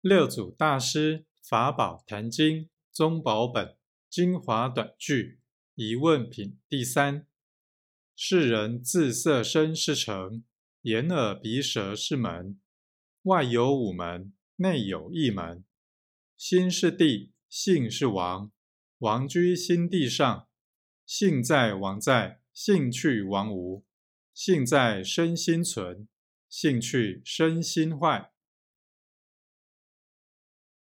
六祖大师法宝坛经宗宝本精华短句疑问品第三：世人自色身是城，眼耳鼻舌是门，外有五门，内有一门。心是地，性是王，王居心地上。性在王在，性去王无。性在身心存，性去身心坏。